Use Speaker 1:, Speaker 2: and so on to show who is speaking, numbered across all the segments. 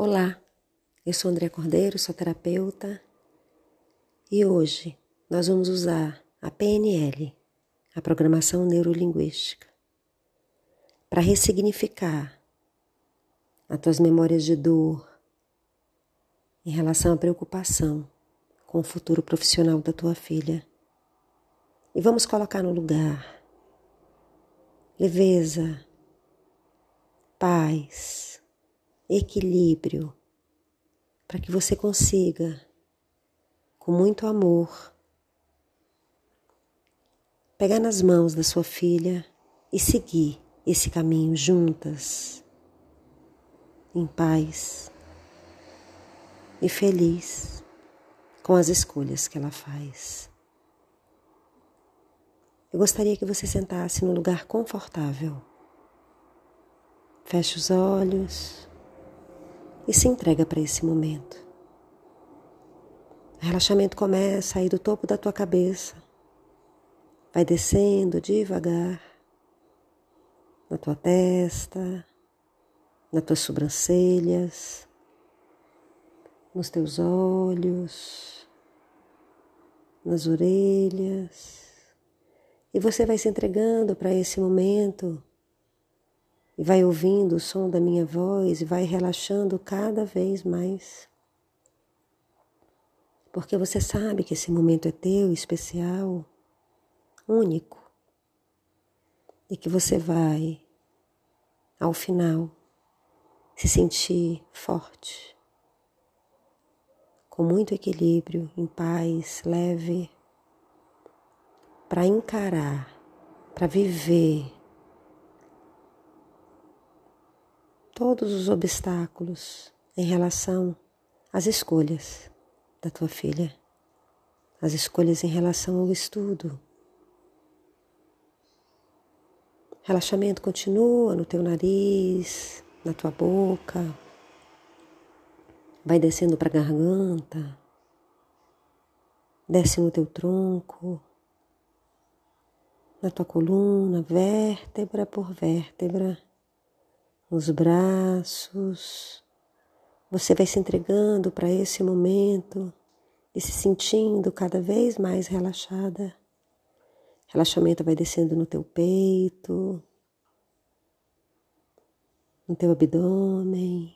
Speaker 1: Olá, eu sou André Cordeiro, sou terapeuta e hoje nós vamos usar a PNL, a Programação Neurolinguística, para ressignificar as tuas memórias de dor em relação à preocupação com o futuro profissional da tua filha. E vamos colocar no lugar leveza, paz, equilíbrio, para que você consiga, com muito amor, pegar nas mãos da sua filha e seguir esse caminho juntas, em paz e feliz com as escolhas que ela faz. Eu gostaria que você sentasse num lugar confortável. Feche os olhos e se entrega para esse momento. O relaxamento começa aí do topo da tua cabeça, vai descendo devagar na tua testa, nas tuas sobrancelhas, nos teus olhos, nas orelhas, e você vai se entregando para esse momento e vai ouvindo o som da minha voz e vai relaxando cada vez mais. Porque você sabe que esse momento é teu, especial, único, e que você vai, ao final, se sentir forte, com muito equilíbrio, em paz, leve, para encarar, para viver todos os obstáculos em relação às escolhas da tua filha, as escolhas em relação ao estudo. Relaxamento continua no teu nariz, na tua boca, vai descendo para a garganta, desce no teu tronco, na tua coluna, vértebra por vértebra nos braços. Você vai se entregando para esse momento e se sentindo cada vez mais relaxada. Relaxamento vai descendo no teu peito, no teu abdômen,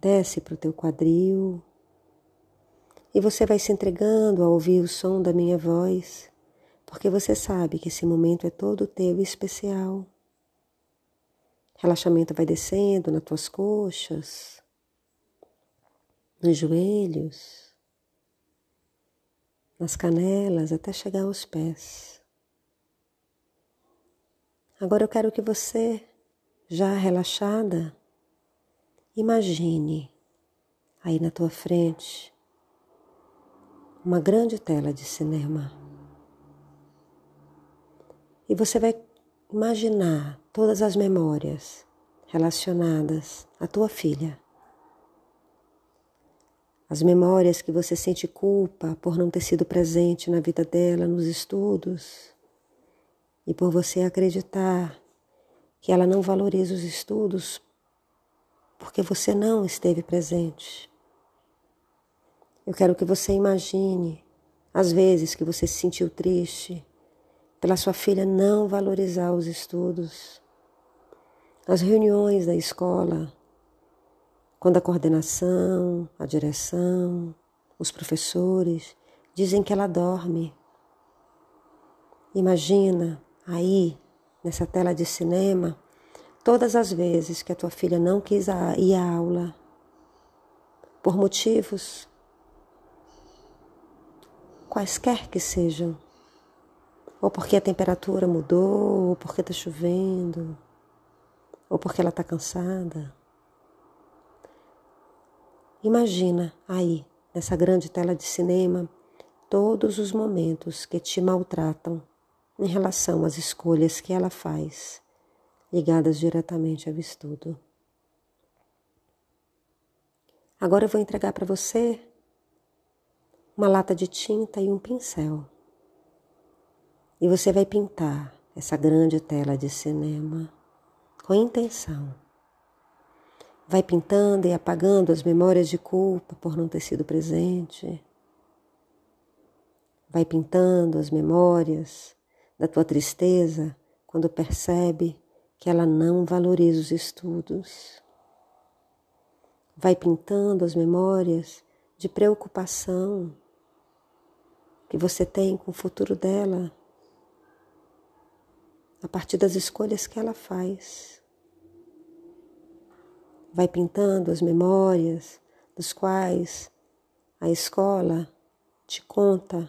Speaker 1: desce para o teu quadril e você vai se entregando a ouvir o som da minha voz, porque você sabe que esse momento é todo teu e especial. Relaxamento vai descendo nas tuas coxas, nos joelhos, nas canelas até chegar aos pés. Agora eu quero que você, já relaxada, imagine aí na tua frente uma grande tela de cinema. E você vai imaginar todas as memórias relacionadas à tua filha. As memórias que você sente culpa por não ter sido presente na vida dela nos estudos e por você acreditar que ela não valoriza os estudos porque você não esteve presente. Eu quero que você imagine as vezes que você se sentiu triste, pela sua filha não valorizar os estudos. As reuniões da escola, quando a coordenação, a direção, os professores dizem que ela dorme. Imagina aí, nessa tela de cinema, todas as vezes que a tua filha não quis ir à aula, por motivos quaisquer que sejam ou porque a temperatura mudou, ou porque está chovendo, ou porque ela está cansada. Imagina aí, nessa grande tela de cinema, todos os momentos que te maltratam em relação às escolhas que ela faz, ligadas diretamente ao estudo. Agora eu vou entregar para você uma lata de tinta e um pincel. E você vai pintar essa grande tela de cinema com intenção. Vai pintando e apagando as memórias de culpa por não ter sido presente. Vai pintando as memórias da tua tristeza quando percebe que ela não valoriza os estudos. Vai pintando as memórias de preocupação que você tem com o futuro dela, a partir das escolhas que ela faz. Vai pintando as memórias dos quais a escola te conta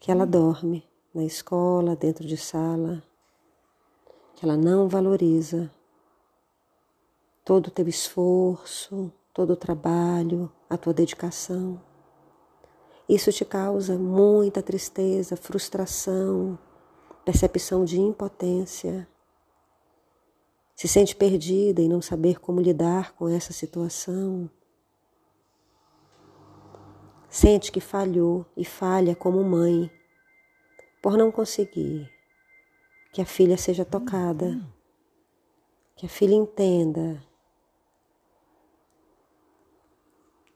Speaker 1: que ela dorme na escola, dentro de sala, que ela não valoriza todo o teu esforço, todo o trabalho, a tua dedicação. Isso te causa muita tristeza, frustração, percepção de impotência. Se sente perdida em não saber como lidar com essa situação. Sente que falhou e falha como mãe por não conseguir que a filha seja tocada, que a filha entenda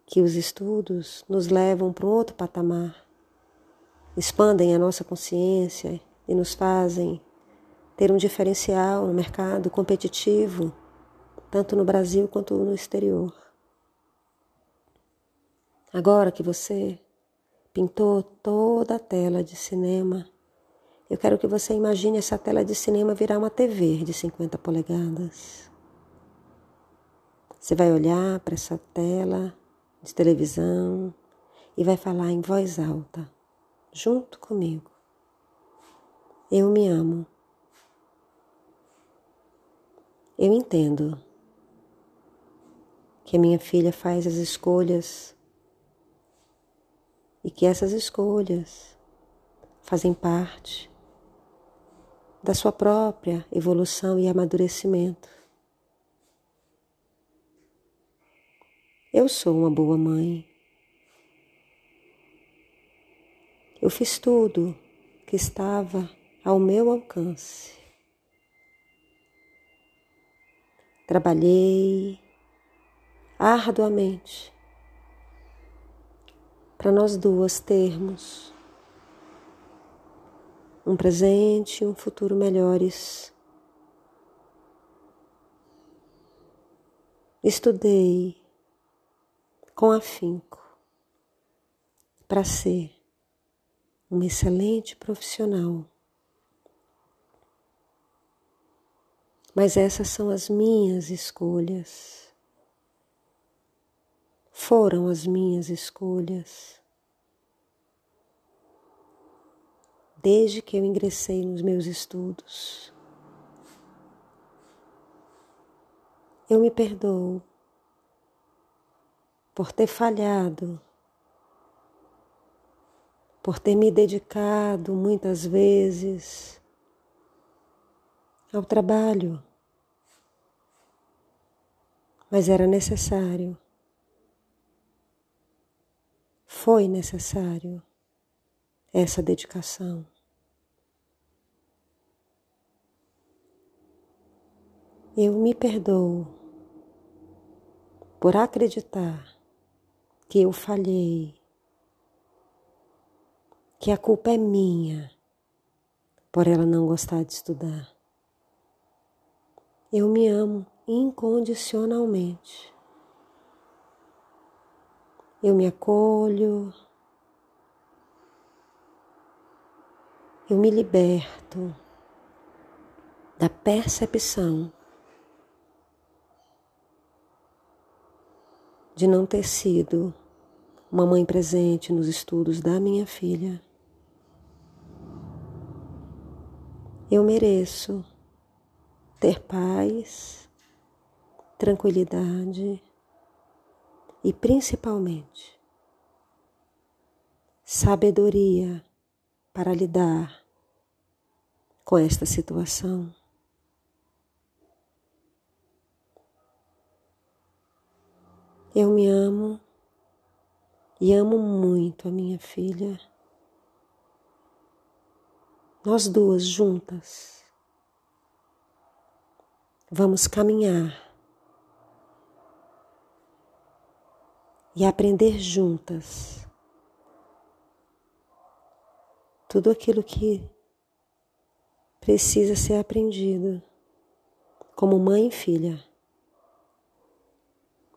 Speaker 1: que os estudos nos levam para um outro patamar, expandem a nossa consciência e nos fazem ter um diferencial no mercado competitivo, tanto no Brasil quanto no exterior. Agora que você pintou toda a tela de cinema, eu quero que você imagine essa tela de cinema virar uma TV de 50 polegadas. Você vai olhar para essa tela de televisão e vai falar em voz alta, junto comigo. Eu me amo. Eu entendo que a minha filha faz as escolhas e que essas escolhas fazem parte da sua própria evolução e amadurecimento. Eu sou uma boa mãe. Eu fiz tudo que estava ao meu alcance. Trabalhei arduamente para nós duas termos um presente e um futuro melhores. Estudei com afinco para ser uma excelente profissional. Mas essas são as minhas escolhas. Foram as minhas escolhas. Desde que eu ingressei nos meus estudos. Eu me perdoo por ter falhado, por ter me dedicado muitas vezes ao trabalho, mas era necessário, foi necessário essa dedicação. Eu me perdoo por acreditar que eu falhei, que a culpa é minha por ela não gostar de estudar. Eu me amo incondicionalmente. Eu me acolho, eu me liberto da percepção de não ter sido uma mãe presente nos estudos da minha filha. Eu mereço ter paz, tranquilidade e principalmente sabedoria para lidar com esta situação. Eu me amo e amo muito a minha filha. Nós duas juntas vamos caminhar e aprender juntas tudo aquilo que precisa ser aprendido como mãe e filha,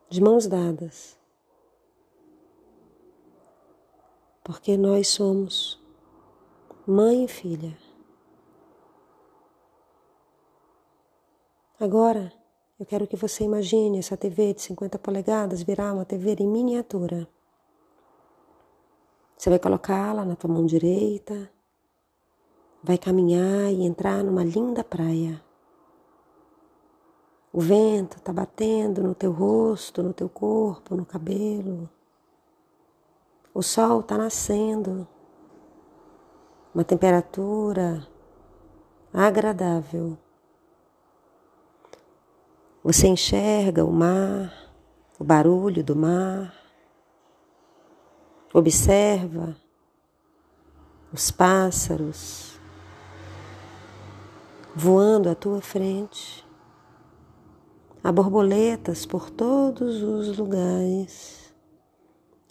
Speaker 1: de mãos dadas, porque nós somos mãe e filha. Agora, eu quero que você imagine essa TV de 50 polegadas virar uma TV em miniatura. Você vai colocá-la na tua mão direita, vai caminhar e entrar numa linda praia. O vento está batendo no teu rosto, no teu corpo, no cabelo. O sol está nascendo. Uma temperatura agradável. Você enxerga o mar, o barulho do mar, observa os pássaros voando à tua frente, há borboletas por todos os lugares,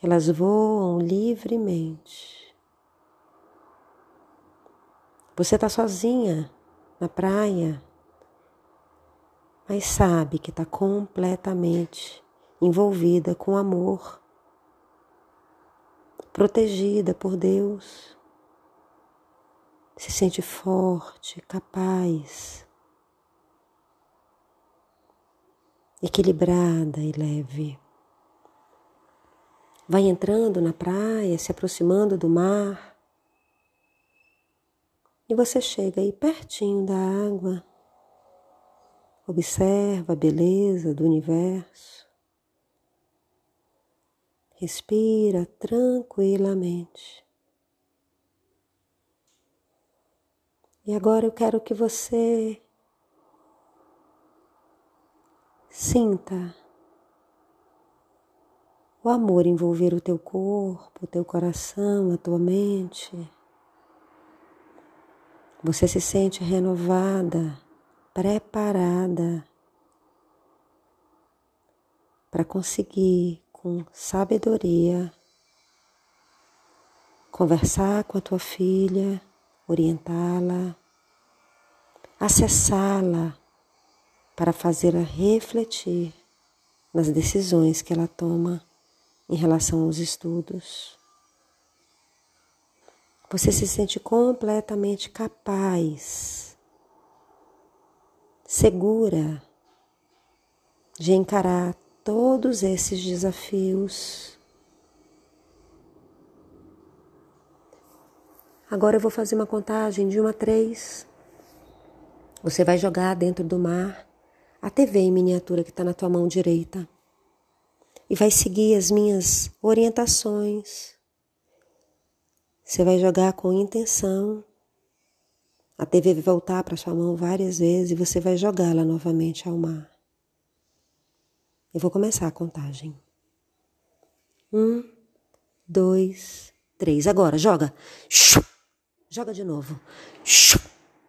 Speaker 1: elas voam livremente. Você está sozinha na praia, mas sabe que está completamente envolvida com amor, protegida por Deus. Se sente forte, capaz, equilibrada e leve. Vai entrando na praia, se aproximando do mar. E você chega aí pertinho da água. Observa a beleza do universo. Respira tranquilamente. E agora eu quero que você sinta o amor envolver o teu corpo, o teu coração, a tua mente. Você se sente renovada preparada para conseguir com sabedoria conversar com a tua filha, orientá-la, acessá-la para fazê-la refletir nas decisões que ela toma em relação aos estudos. Você se sente completamente capaz segura de encarar todos esses desafios. Agora eu vou fazer uma contagem de uma a três. Você vai jogar dentro do mar a TV em miniatura que está na tua mão direita e vai seguir as minhas orientações. Você vai jogar com intenção a TV vai voltar para sua mão várias vezes e você vai jogá-la novamente ao mar. Eu vou começar a contagem. Um, dois, três. Agora, joga. Joga de novo.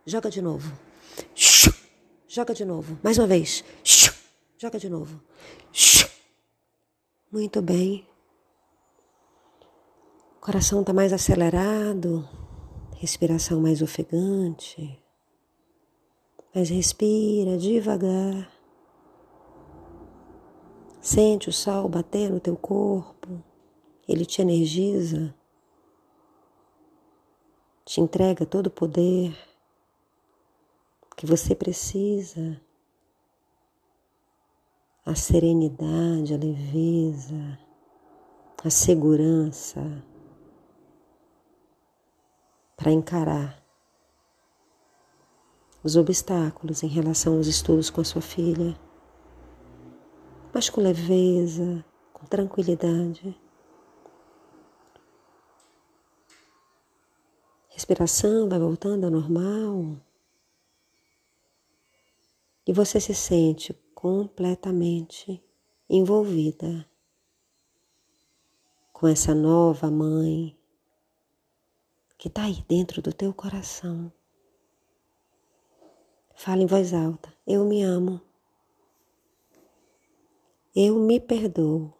Speaker 1: Joga de novo. Joga de novo. Mais uma vez. Joga de novo. Muito bem. O coração está mais acelerado respiração mais ofegante, mas respira devagar. Sente o sol bater no teu corpo, ele te energiza, te entrega todo o poder que você precisa, a serenidade, a leveza, a segurança para encarar os obstáculos em relação aos estudos com a sua filha, mas com leveza, com tranquilidade. Respiração vai voltando ao normal. E você se sente completamente envolvida com essa nova mãe, que está aí dentro do teu coração. Fala em voz alta: Eu me amo. Eu me perdoo.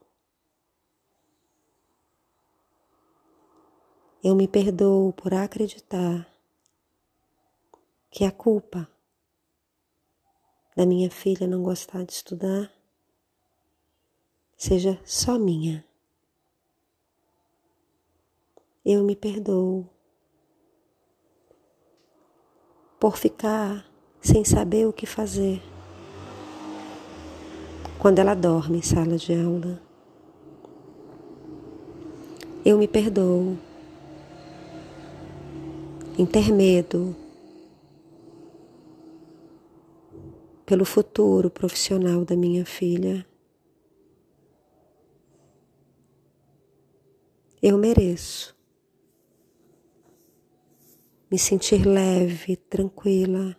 Speaker 1: Eu me perdoo por acreditar que a culpa da minha filha não gostar de estudar seja só minha. Eu me perdoo por ficar sem saber o que fazer quando ela dorme em sala de aula. Eu me perdoo em ter medo pelo futuro profissional da minha filha. Eu mereço me sentir leve, tranquila,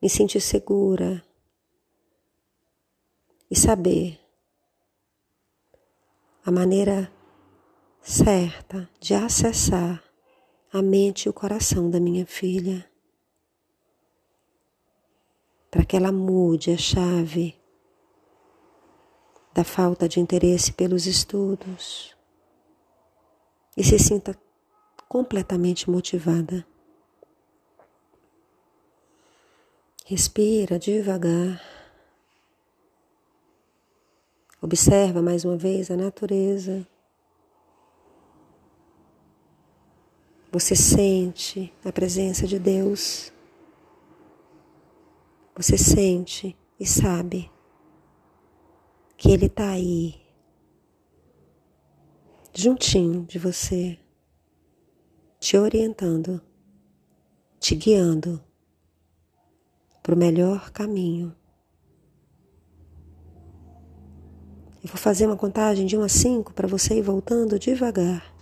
Speaker 1: me sentir segura. E saber a maneira certa de acessar a mente e o coração da minha filha, para que ela mude a chave da falta de interesse pelos estudos. E se sinta completamente motivada. Respira devagar. Observa mais uma vez a natureza. Você sente a presença de Deus. Você sente e sabe que Ele está aí, juntinho de você, te orientando, te guiando para o melhor caminho. Eu vou fazer uma contagem de 1 a 5 para você ir voltando devagar.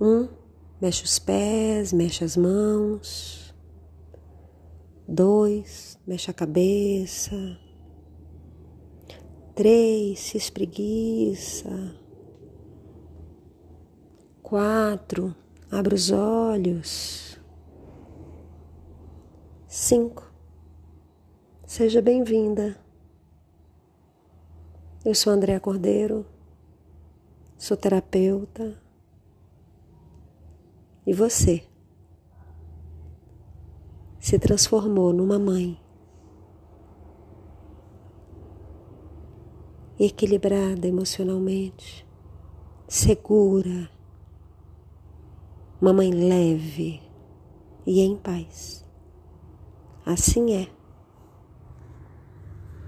Speaker 1: Um, mexe os pés, mexe as mãos. Dois, mexe a cabeça. Três, se espreguiça. Quatro, abre os olhos. Cinco, seja bem-vinda. Eu sou Andréa Cordeiro, sou terapeuta. E você se transformou numa mãe equilibrada emocionalmente, segura, uma mãe leve e em paz. Assim é